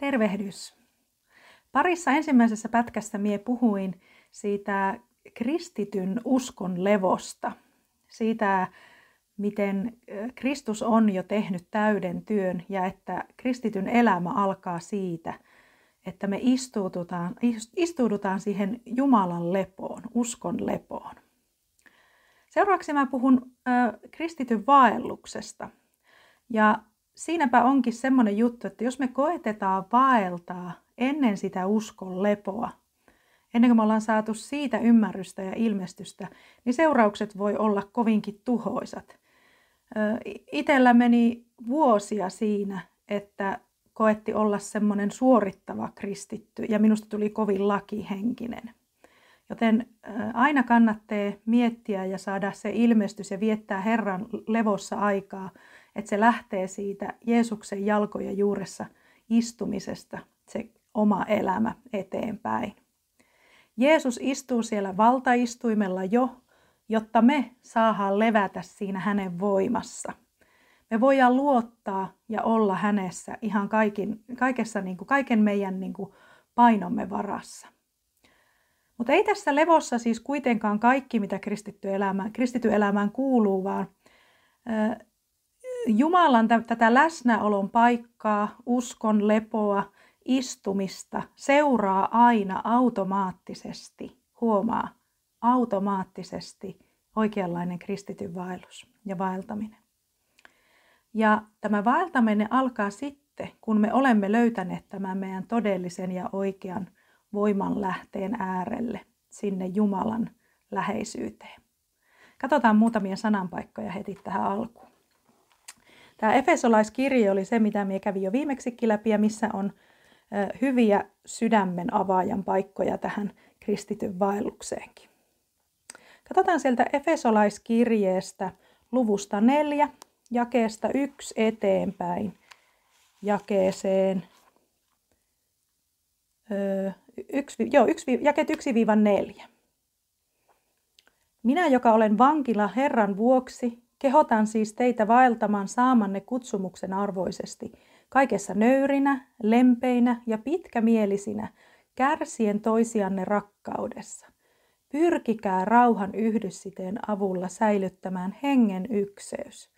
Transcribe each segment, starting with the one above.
Tervehdys! Parissa ensimmäisessä pätkässä mie puhuin siitä kristityn uskon levosta, siitä miten Kristus on jo tehnyt täyden työn ja että kristityn elämä alkaa siitä, että me istuudutaan, istuudutaan siihen Jumalan lepoon, uskon lepoon. Seuraavaksi mä puhun ö, kristityn vaelluksesta. Ja siinäpä onkin semmoinen juttu, että jos me koetetaan vaeltaa ennen sitä uskon lepoa, ennen kuin me ollaan saatu siitä ymmärrystä ja ilmestystä, niin seuraukset voi olla kovinkin tuhoisat. Itellä meni vuosia siinä, että koetti olla semmoinen suorittava kristitty ja minusta tuli kovin lakihenkinen. Joten aina kannattaa miettiä ja saada se ilmestys ja viettää Herran levossa aikaa, että se lähtee siitä Jeesuksen jalkojen juuressa istumisesta, se oma elämä eteenpäin. Jeesus istuu siellä valtaistuimella jo, jotta me saadaan levätä siinä hänen voimassa. Me voidaan luottaa ja olla hänessä ihan kaikin, kaikessa, niin kuin, kaiken meidän niin kuin, painomme varassa. Mutta ei tässä levossa siis kuitenkaan kaikki, mitä kristitty, elämä, kristitty elämään kuuluu, vaan Jumalan tätä läsnäolon paikkaa, uskon lepoa, istumista seuraa aina automaattisesti, huomaa, automaattisesti oikeanlainen kristityn vaellus ja vaeltaminen. Ja tämä vaeltaminen alkaa sitten, kun me olemme löytäneet tämän meidän todellisen ja oikean voiman lähteen äärelle, sinne Jumalan läheisyyteen. Katsotaan muutamia sananpaikkoja heti tähän alkuun. Tämä Efesolaiskirje oli se, mitä minä kävin jo viimeksikin läpi ja missä on hyviä sydämen avaajan paikkoja tähän kristityn vaellukseenkin. Katsotaan sieltä Efesolaiskirjeestä luvusta 4, jakeesta 1 eteenpäin, jakeeseen yksi, joo, yksi, jakeet 1-4. Minä, joka olen vankila Herran vuoksi, kehotan siis teitä vaeltamaan saamanne kutsumuksen arvoisesti, kaikessa nöyrinä, lempeinä ja pitkämielisinä, kärsien toisianne rakkaudessa. Pyrkikää rauhan yhdyssiteen avulla säilyttämään hengen ykseys.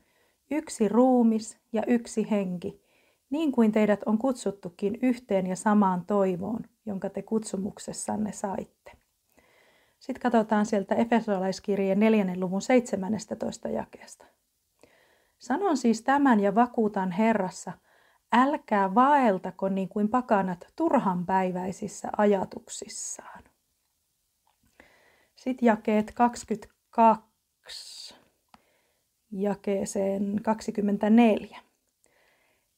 Yksi ruumis ja yksi henki, niin kuin teidät on kutsuttukin yhteen ja samaan toivoon, jonka te kutsumuksessanne saitte. Sitten katsotaan sieltä Efesolaiskirjeen 4. luvun 17. jakeesta. Sanon siis tämän ja vakuutan Herrassa, älkää vaeltako niin kuin pakanat turhanpäiväisissä ajatuksissaan. Sitten jakeet 22 jakeeseen 24.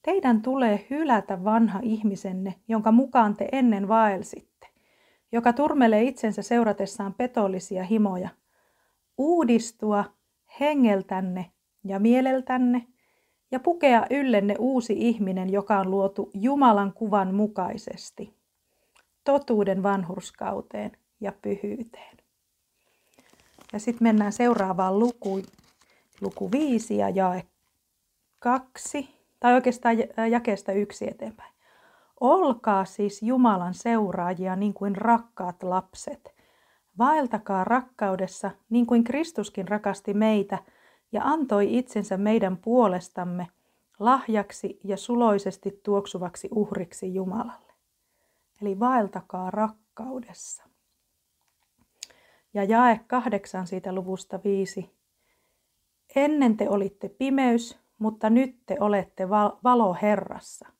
Teidän tulee hylätä vanha ihmisenne, jonka mukaan te ennen vaelsitte, joka turmelee itsensä seuratessaan petollisia himoja. Uudistua hengeltänne ja mieleltänne ja pukea yllenne uusi ihminen, joka on luotu Jumalan kuvan mukaisesti, totuuden vanhurskauteen ja pyhyyteen. Ja sitten mennään seuraavaan lukuun, luku 5 ja jae 2 tai oikeastaan jakeesta yksi eteenpäin. Olkaa siis Jumalan seuraajia niin kuin rakkaat lapset. Vaeltakaa rakkaudessa niin kuin Kristuskin rakasti meitä ja antoi itsensä meidän puolestamme lahjaksi ja suloisesti tuoksuvaksi uhriksi Jumalalle. Eli vaeltakaa rakkaudessa. Ja jae kahdeksan siitä luvusta viisi. Ennen te olitte pimeys, mutta nyt te olette valo Herrassa.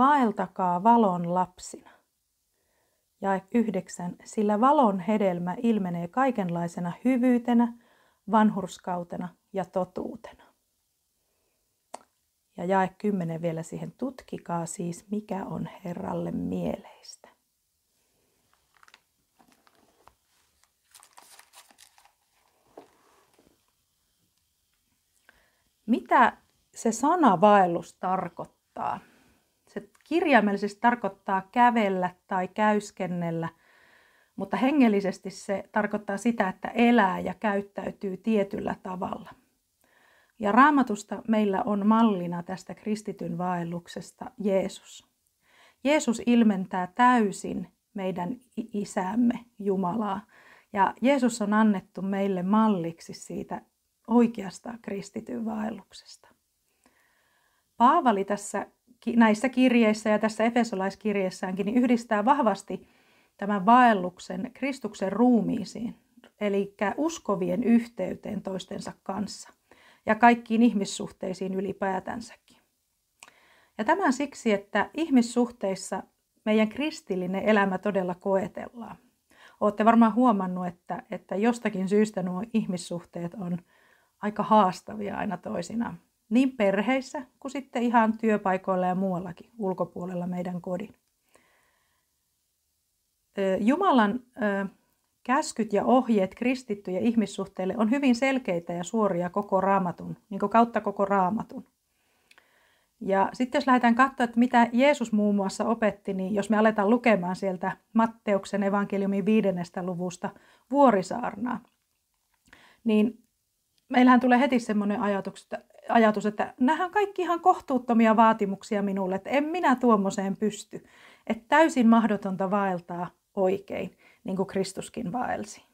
Vaeltakaa valon lapsina. Ja yhdeksän, sillä valon hedelmä ilmenee kaikenlaisena hyvyytenä, vanhurskautena ja totuutena. Ja jae kymmenen vielä siihen, tutkikaa siis, mikä on Herralle mieleistä. Mitä se sana vaellus tarkoittaa? Se kirjaimellisesti tarkoittaa kävellä tai käyskennellä, mutta hengellisesti se tarkoittaa sitä, että elää ja käyttäytyy tietyllä tavalla. Ja raamatusta meillä on mallina tästä kristityn vaelluksesta Jeesus. Jeesus ilmentää täysin meidän isämme Jumalaa. Ja Jeesus on annettu meille malliksi siitä oikeasta kristityn vaelluksesta. Paavali tässä näissä kirjeissä ja tässä Efesolaiskirjeessäänkin niin yhdistää vahvasti tämän vaelluksen Kristuksen ruumiisiin, eli uskovien yhteyteen toistensa kanssa ja kaikkiin ihmissuhteisiin ylipäätänsäkin. Ja tämä siksi, että ihmissuhteissa meidän kristillinen elämä todella koetellaan. Olette varmaan huomannut, että, että jostakin syystä nuo ihmissuhteet on aika haastavia aina toisinaan. Niin perheissä kuin sitten ihan työpaikoilla ja muuallakin ulkopuolella meidän kodin. Jumalan käskyt ja ohjeet kristittyjen ihmissuhteille on hyvin selkeitä ja suoria koko raamatun, niin kuin kautta koko raamatun. Ja sitten jos lähdetään katsoa, että mitä Jeesus muun muassa opetti, niin jos me aletaan lukemaan sieltä Matteuksen evankeliumin viidennestä luvusta vuorisaarnaa, niin meillähän tulee heti semmoinen ajatus, että, ajatus, että nämä on kaikki ihan kohtuuttomia vaatimuksia minulle, että en minä tuommoiseen pysty. Että täysin mahdotonta vaeltaa oikein, niin kuin Kristuskin vaelsi.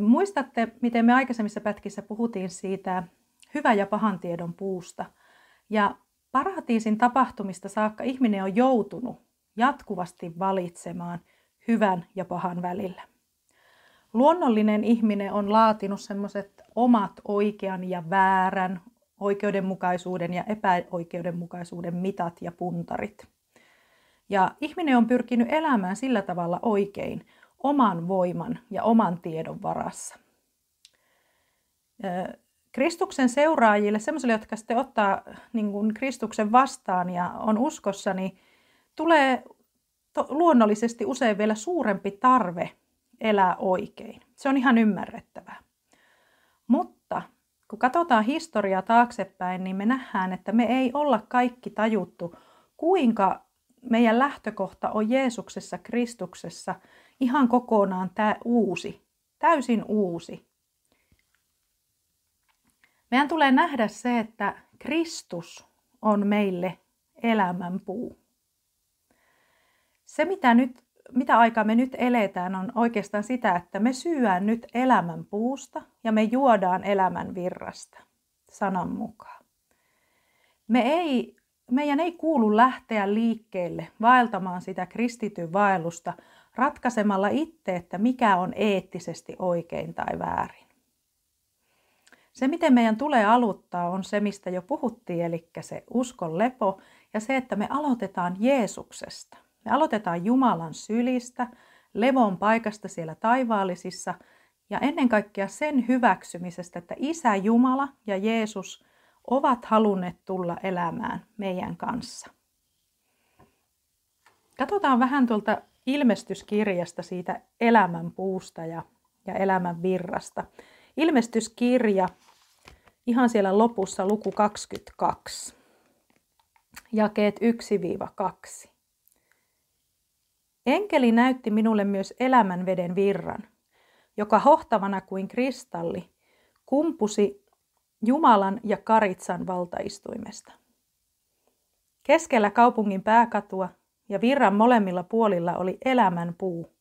Muistatte, miten me aikaisemmissa pätkissä puhuttiin siitä hyvän ja pahan tiedon puusta. Ja paratiisin tapahtumista saakka ihminen on joutunut jatkuvasti valitsemaan hyvän ja pahan välillä. Luonnollinen ihminen on laatinut semmoiset omat oikean ja väärän, oikeudenmukaisuuden ja epäoikeudenmukaisuuden mitat ja puntarit. Ja ihminen on pyrkinyt elämään sillä tavalla oikein oman voiman ja oman tiedon varassa. Kristuksen seuraajille, sellaisille, jotka sitten ottaa niin kuin Kristuksen vastaan ja on uskossa, niin tulee luonnollisesti usein vielä suurempi tarve elää oikein. Se on ihan ymmärrettävää. Mutta kun katsotaan historiaa taaksepäin, niin me nähdään, että me ei olla kaikki tajuttu, kuinka meidän lähtökohta on Jeesuksessa, Kristuksessa ihan kokonaan tämä uusi, täysin uusi. Meidän tulee nähdä se, että Kristus on meille elämän puu. Se, mitä, nyt, mitä aikaa me nyt eletään, on oikeastaan sitä, että me syöään nyt elämän puusta ja me juodaan elämän virrasta, sanan mukaan. Me ei, meidän ei kuulu lähteä liikkeelle vaeltamaan sitä kristityn vaellusta ratkaisemalla itse, että mikä on eettisesti oikein tai väärin. Se, miten meidän tulee aloittaa, on se, mistä jo puhuttiin, eli se uskon lepo ja se, että me aloitetaan Jeesuksesta. Me aloitetaan Jumalan sylistä, levon paikasta siellä taivaallisissa ja ennen kaikkea sen hyväksymisestä, että Isä Jumala ja Jeesus ovat halunneet tulla elämään meidän kanssa. Katsotaan vähän tuolta ilmestyskirjasta siitä elämän puusta ja, ja elämän virrasta. Ilmestyskirja, ihan siellä lopussa luku 22, jakeet 1-2. Enkeli näytti minulle myös elämän veden virran, joka hohtavana kuin kristalli kumpusi Jumalan ja Karitsan valtaistuimesta. Keskellä kaupungin pääkatua ja virran molemmilla puolilla oli elämän puu,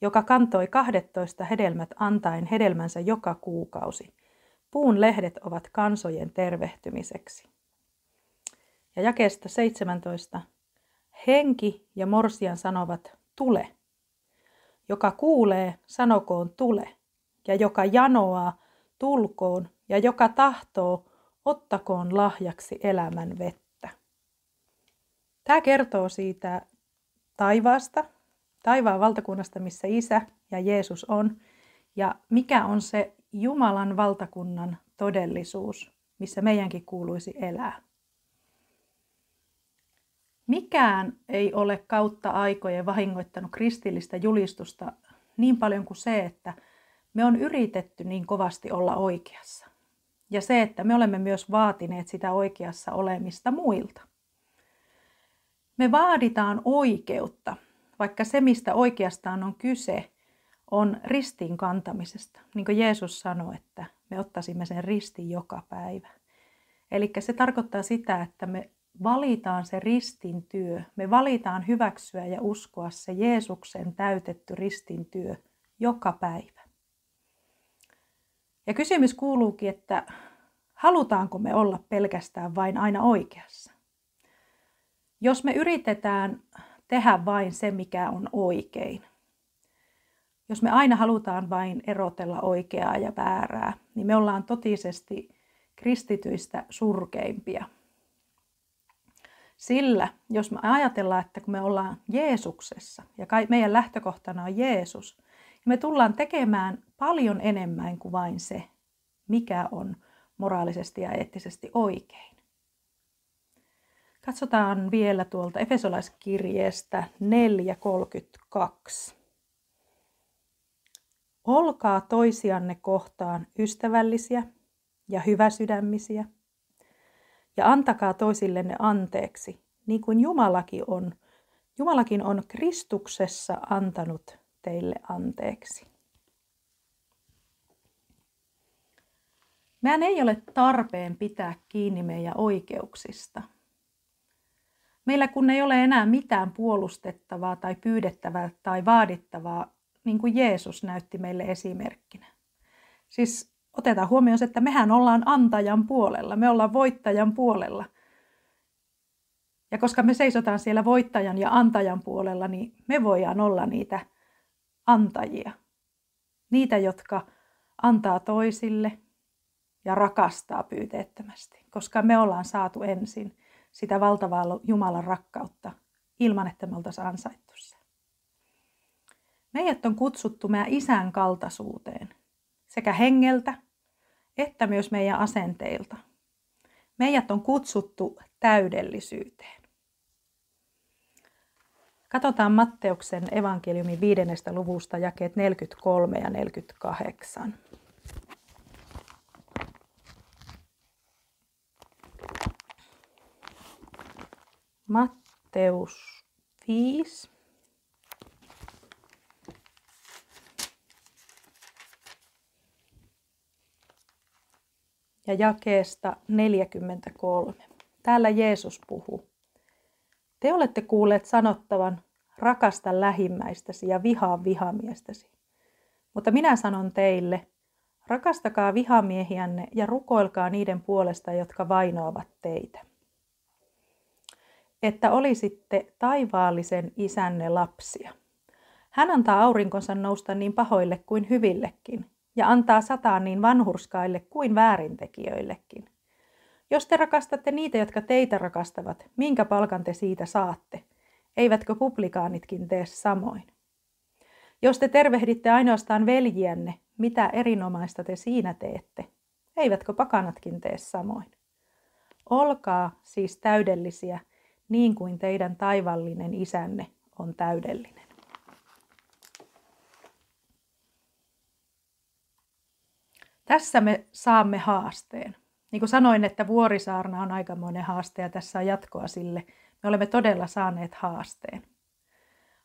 joka kantoi kahdettoista hedelmät antaen hedelmänsä joka kuukausi. Puun lehdet ovat kansojen tervehtymiseksi. Ja jakeesta 17. Henki ja morsian sanovat, tule. Joka kuulee, sanokoon tule. Ja joka janoaa, tulkoon. Ja joka tahtoo, ottakoon lahjaksi elämän vettä. Tämä kertoo siitä taivaasta, taivaan valtakunnasta, missä Isä ja Jeesus on, ja mikä on se Jumalan valtakunnan todellisuus, missä meidänkin kuuluisi elää. Mikään ei ole kautta aikojen vahingoittanut kristillistä julistusta niin paljon kuin se, että me on yritetty niin kovasti olla oikeassa. Ja se, että me olemme myös vaatineet sitä oikeassa olemista muilta. Me vaaditaan oikeutta, vaikka se, mistä oikeastaan on kyse, on ristin kantamisesta. Niin kuin Jeesus sanoi, että me ottaisimme sen ristin joka päivä. Eli se tarkoittaa sitä, että me valitaan se ristin työ. Me valitaan hyväksyä ja uskoa se Jeesuksen täytetty ristin työ joka päivä. Ja kysymys kuuluukin, että halutaanko me olla pelkästään vain aina oikeassa? Jos me yritetään tehdä vain se, mikä on oikein, jos me aina halutaan vain erotella oikeaa ja väärää, niin me ollaan totisesti kristityistä surkeimpia. Sillä jos me ajatellaan, että kun me ollaan Jeesuksessa ja meidän lähtökohtana on Jeesus, niin me tullaan tekemään paljon enemmän kuin vain se, mikä on moraalisesti ja eettisesti oikein. Katsotaan vielä tuolta Efesolaiskirjeestä 4.32. Olkaa toisianne kohtaan ystävällisiä ja hyväsydämisiä, ja antakaa toisillenne anteeksi, niin kuin Jumalakin on, Jumalakin on Kristuksessa antanut teille anteeksi. Meidän ei ole tarpeen pitää kiinni meidän oikeuksista. Meillä kun ei ole enää mitään puolustettavaa tai pyydettävää tai vaadittavaa, niin kuin Jeesus näytti meille esimerkkinä. Siis otetaan huomioon, että mehän ollaan antajan puolella, me ollaan voittajan puolella. Ja koska me seisotaan siellä voittajan ja antajan puolella, niin me voidaan olla niitä antajia. Niitä, jotka antaa toisille ja rakastaa pyyteettömästi, koska me ollaan saatu ensin sitä valtavaa Jumalan rakkautta ilman, että me oltaisiin ansaittu se. Meidät on kutsuttu meidän isän kaltaisuuteen, sekä hengeltä että myös meidän asenteilta. Meidät on kutsuttu täydellisyyteen. Katsotaan Matteuksen evankeliumin viidennestä luvusta jakeet 43 ja 48. Matteus 5, ja jakeesta 43. Täällä Jeesus puhuu. Te olette kuulleet sanottavan, rakasta lähimmäistäsi ja vihaa vihamiestäsi. Mutta minä sanon teille, rakastakaa vihamiehiänne ja rukoilkaa niiden puolesta, jotka vainoavat teitä. Että olisitte taivaallisen isänne lapsia. Hän antaa aurinkonsa nousta niin pahoille kuin hyvillekin – ja antaa sataa niin vanhurskaille kuin väärintekijöillekin. Jos te rakastatte niitä, jotka teitä rakastavat, minkä palkan te siitä saatte? Eivätkö publikaanitkin tee samoin? Jos te tervehditte ainoastaan veljiänne, mitä erinomaista te siinä teette? Eivätkö pakanatkin tee samoin? Olkaa siis täydellisiä, niin kuin teidän taivallinen isänne on täydellinen. Tässä me saamme haasteen. Niin kuin sanoin, että vuorisaarna on aikamoinen haaste ja tässä on jatkoa sille. Me olemme todella saaneet haasteen.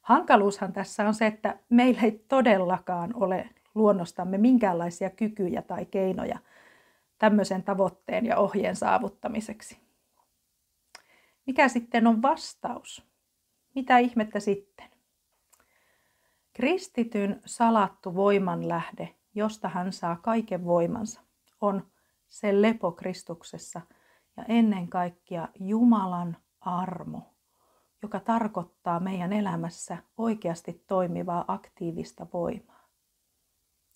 Hankaluushan tässä on se, että meillä ei todellakaan ole luonnostamme minkäänlaisia kykyjä tai keinoja tämmöisen tavoitteen ja ohjeen saavuttamiseksi. Mikä sitten on vastaus? Mitä ihmettä sitten? Kristityn salattu voimanlähde josta hän saa kaiken voimansa, on se lepo Kristuksessa ja ennen kaikkea Jumalan armo, joka tarkoittaa meidän elämässä oikeasti toimivaa aktiivista voimaa.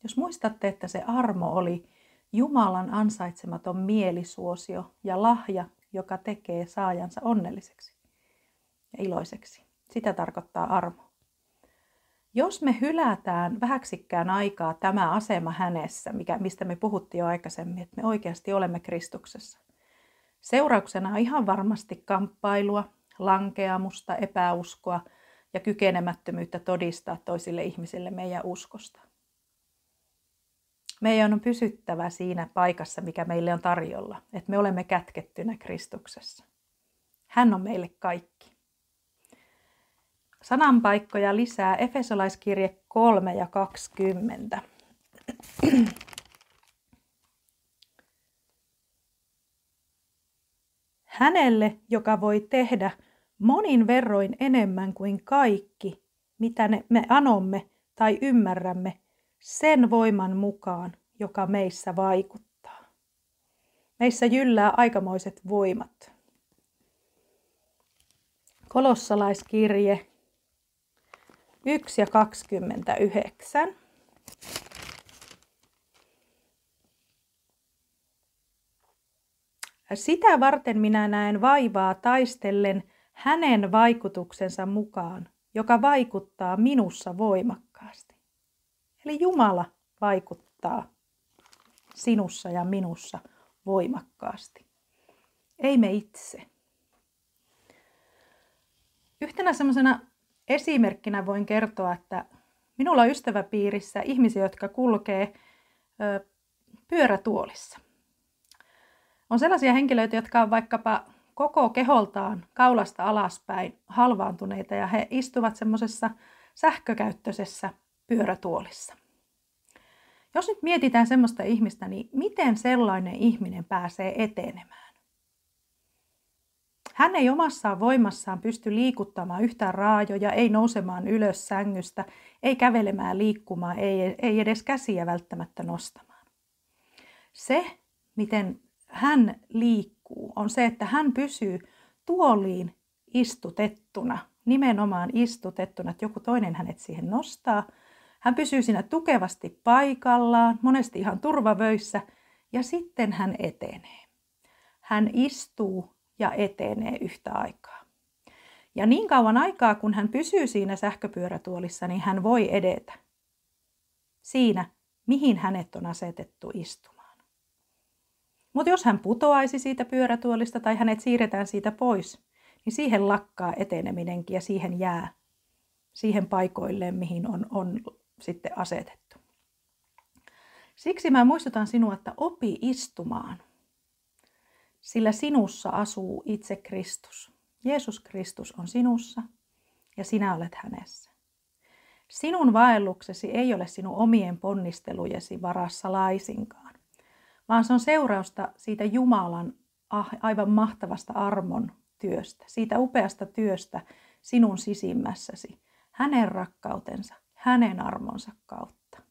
Jos muistatte, että se armo oli Jumalan ansaitsematon mielisuosio ja lahja, joka tekee saajansa onnelliseksi ja iloiseksi. Sitä tarkoittaa armo. Jos me hylätään vähäksikkään aikaa tämä asema hänessä, mikä, mistä me puhuttiin jo aikaisemmin, että me oikeasti olemme Kristuksessa, seurauksena on ihan varmasti kamppailua, lankeamusta, epäuskoa ja kykenemättömyyttä todistaa toisille ihmisille meidän uskosta. Meidän on pysyttävä siinä paikassa, mikä meille on tarjolla, että me olemme kätkettynä Kristuksessa. Hän on meille kaikki. Sananpaikkoja lisää Efesolaiskirje 3 ja 20. Hänelle, joka voi tehdä monin verroin enemmän kuin kaikki, mitä me anomme tai ymmärrämme, sen voiman mukaan, joka meissä vaikuttaa. Meissä jyllää aikamoiset voimat. Kolossalaiskirje 1 ja 29. Sitä varten minä näen vaivaa taistellen hänen vaikutuksensa mukaan, joka vaikuttaa minussa voimakkaasti. Eli Jumala vaikuttaa sinussa ja minussa voimakkaasti. Ei me itse. Yhtenä semmoisena esimerkkinä voin kertoa, että minulla on ystäväpiirissä ihmisiä, jotka kulkee ö, pyörätuolissa. On sellaisia henkilöitä, jotka on vaikkapa koko keholtaan kaulasta alaspäin halvaantuneita ja he istuvat semmoisessa sähkökäyttöisessä pyörätuolissa. Jos nyt mietitään semmoista ihmistä, niin miten sellainen ihminen pääsee etenemään? Hän ei omassaan voimassaan pysty liikuttamaan yhtään raajoja, ei nousemaan ylös sängystä, ei kävelemään liikkumaan, ei, ei edes käsiä välttämättä nostamaan. Se, miten hän liikkuu, on se, että hän pysyy tuoliin istutettuna, nimenomaan istutettuna, että joku toinen hänet siihen nostaa. Hän pysyy siinä tukevasti paikallaan, monesti ihan turvavöissä, ja sitten hän etenee. Hän istuu ja etenee yhtä aikaa. Ja niin kauan aikaa, kun hän pysyy siinä sähköpyörätuolissa, niin hän voi edetä siinä, mihin hänet on asetettu istumaan. Mutta jos hän putoaisi siitä pyörätuolista tai hänet siirretään siitä pois, niin siihen lakkaa eteneminenkin ja siihen jää siihen paikoilleen, mihin on, on sitten asetettu. Siksi mä muistutan sinua, että opi istumaan, sillä sinussa asuu itse Kristus. Jeesus Kristus on sinussa ja sinä olet hänessä. Sinun vaelluksesi ei ole sinun omien ponnistelujesi varassa laisinkaan vaan se on seurausta siitä Jumalan ah, aivan mahtavasta armon työstä, siitä upeasta työstä sinun sisimmässäsi, hänen rakkautensa, hänen armonsa kautta.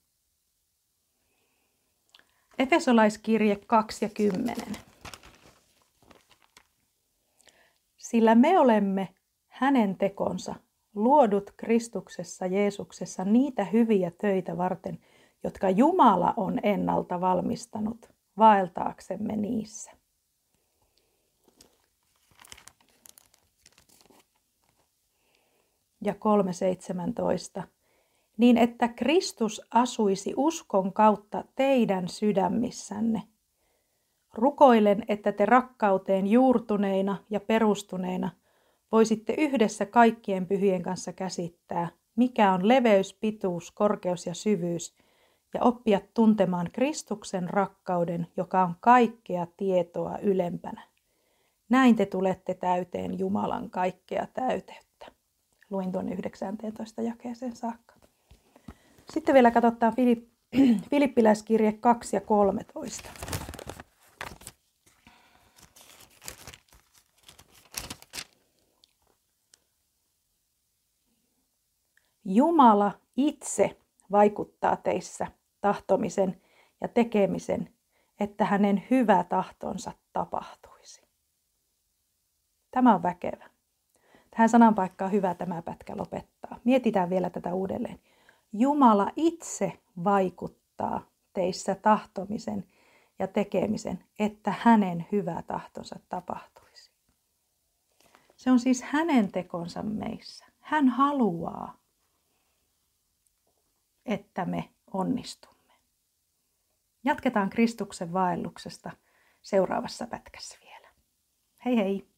Efesolaiskirje 2 ja 10. Sillä me olemme hänen tekonsa, luodut Kristuksessa Jeesuksessa niitä hyviä töitä varten, jotka Jumala on ennalta valmistanut vaeltaaksemme niissä. Ja 3.17. Niin että Kristus asuisi uskon kautta teidän sydämissänne. Rukoilen, että te rakkauteen juurtuneina ja perustuneina voisitte yhdessä kaikkien pyhien kanssa käsittää, mikä on leveys, pituus, korkeus ja syvyys – ja oppia tuntemaan Kristuksen rakkauden, joka on kaikkea tietoa ylempänä. Näin te tulette täyteen Jumalan kaikkea täyteyttä. Luin tuon 19 jakeeseen saakka. Sitten vielä katsotaan Filip, Filippiläiskirje 2 ja 13. Jumala itse vaikuttaa teissä tahtomisen ja tekemisen, että hänen hyvä tahtonsa tapahtuisi. Tämä on väkevä. Tähän sananpaikkaan hyvä tämä pätkä lopettaa. Mietitään vielä tätä uudelleen. Jumala itse vaikuttaa teissä tahtomisen ja tekemisen, että hänen hyvä tahtonsa tapahtuisi. Se on siis hänen tekonsa meissä. Hän haluaa, että me onnistumme. Jatketaan Kristuksen vaelluksesta seuraavassa pätkässä vielä. Hei hei!